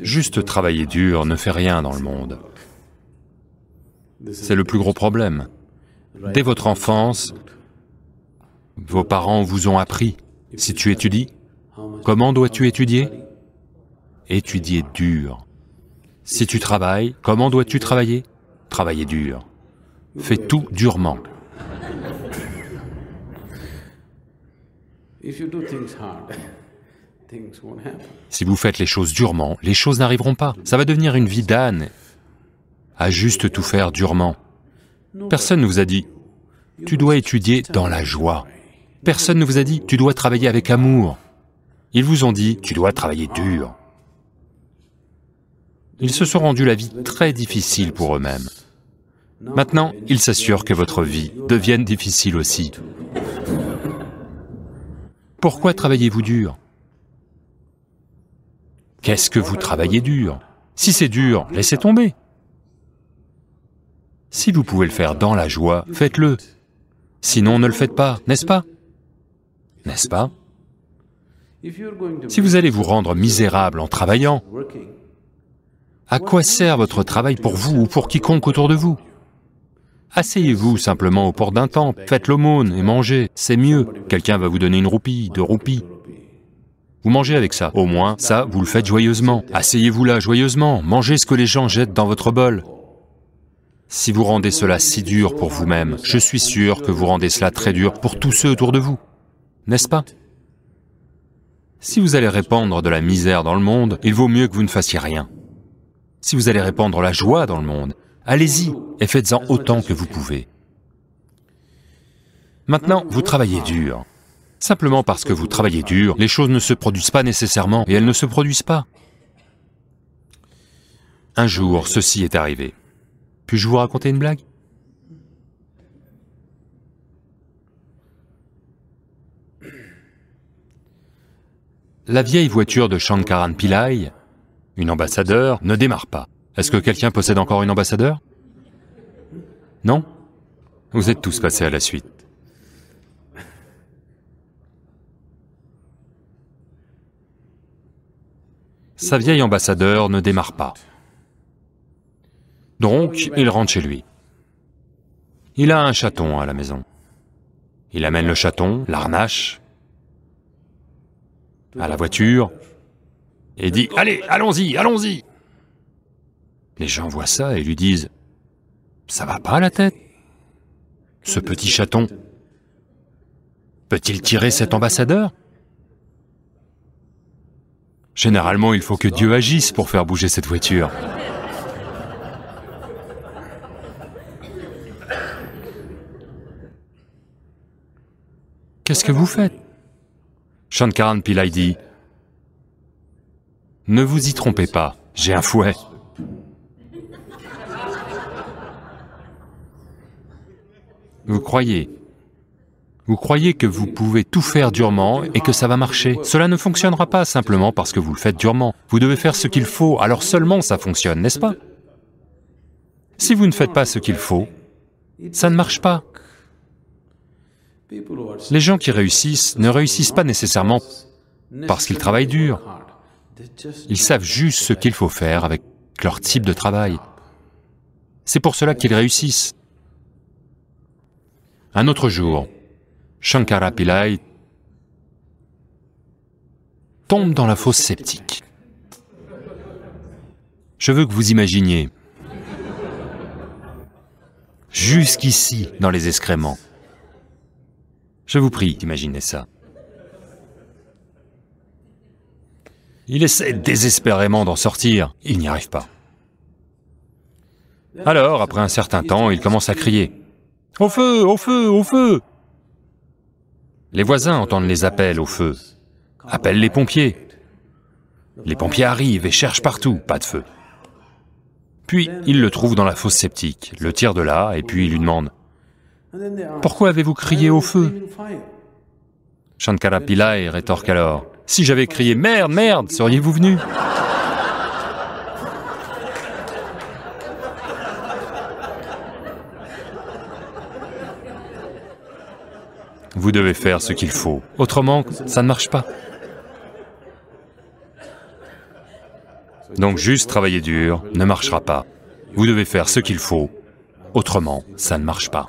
Juste travailler dur ne fait rien dans le monde. C'est le plus gros problème. Dès votre enfance, vos parents vous ont appris, si tu étudies, comment dois-tu étudier? Étudier dur. Si tu travailles, comment dois-tu travailler? Travailler dur. Fais tout durement. Si vous faites les choses durement, les choses n'arriveront pas. Ça va devenir une vie d'âne, à juste tout faire durement. Personne ne vous a dit, tu dois étudier dans la joie. Personne ne vous a dit, tu dois travailler avec amour. Ils vous ont dit, tu dois travailler dur. Ils se sont rendus la vie très difficile pour eux-mêmes. Maintenant, ils s'assurent que votre vie devienne difficile aussi. Pourquoi travaillez-vous dur? Qu'est-ce que vous travaillez dur? Si c'est dur, laissez tomber. Si vous pouvez le faire dans la joie, faites-le. Sinon, ne le faites pas, n'est-ce pas? N'est-ce pas? Si vous allez vous rendre misérable en travaillant, à quoi sert votre travail pour vous ou pour quiconque autour de vous? Asseyez-vous simplement au port d'un temple, faites l'aumône et mangez, c'est mieux. Quelqu'un va vous donner une roupie, deux roupies. Vous mangez avec ça, au moins, ça, vous le faites joyeusement. Asseyez-vous là joyeusement, mangez ce que les gens jettent dans votre bol. Si vous rendez cela si dur pour vous-même, je suis sûr que vous rendez cela très dur pour tous ceux autour de vous, n'est-ce pas? Si vous allez répandre de la misère dans le monde, il vaut mieux que vous ne fassiez rien. Si vous allez répandre la joie dans le monde, Allez-y et faites-en autant que vous pouvez. Maintenant, vous travaillez dur. Simplement parce que vous travaillez dur, les choses ne se produisent pas nécessairement, et elles ne se produisent pas. Un jour, ceci est arrivé. Puis-je vous raconter une blague? La vieille voiture de Shankaran Pillai, une ambassadeur, ne démarre pas. Est-ce que quelqu'un possède encore une ambassadeur? Non? Vous êtes tous passés à la suite. Sa vieille ambassadeur ne démarre pas. Donc, il rentre chez lui. Il a un chaton à la maison. Il amène le chaton, l'arnache, à la voiture, et dit « Allez, allons-y, allons-y !» Les gens voient ça et lui disent « Ça va pas la tête Ce petit chaton peut-il tirer cet ambassadeur ?» Généralement, il faut que Dieu agisse pour faire bouger cette voiture. Qu'est-ce que vous faites? Shankaran Pillai dit, « Ne vous y trompez pas, j'ai un fouet. » Vous croyez Vous croyez que vous pouvez tout faire durement et que ça va marcher. Cela ne fonctionnera pas simplement parce que vous le faites durement. Vous devez faire ce qu'il faut, alors seulement ça fonctionne, n'est-ce pas? Si vous ne faites pas ce qu'il faut, ça ne marche pas. Les gens qui réussissent ne réussissent pas nécessairement parce qu'ils travaillent dur. Ils savent juste ce qu'il faut faire avec leur type de travail. C'est pour cela qu'ils réussissent. Un autre jour, Shankara Pillai tombe dans la fosse sceptique. Je veux que vous imaginiez, jusqu'ici dans les excréments. Je vous prie d'imaginer ça. Il essaie désespérément d'en sortir, il n'y arrive pas. Alors, après un certain temps, il commence à crier. Au feu, au feu, au feu Les voisins entendent les appels au feu, appellent les pompiers. Les pompiers arrivent et cherchent partout, pas de feu. Puis, ils le trouvent dans la fosse sceptique, le tirent de là, et puis ils lui demandent « Pourquoi avez-vous crié au feu ?» Shankara Pillai rétorque alors « Si j'avais crié « Merde, merde !» seriez-vous venu? Vous devez faire ce qu'il faut. Autrement, ça ne marche pas. Donc juste travailler dur ne marchera pas. Vous devez faire ce qu'il faut, autrement ça ne marche pas.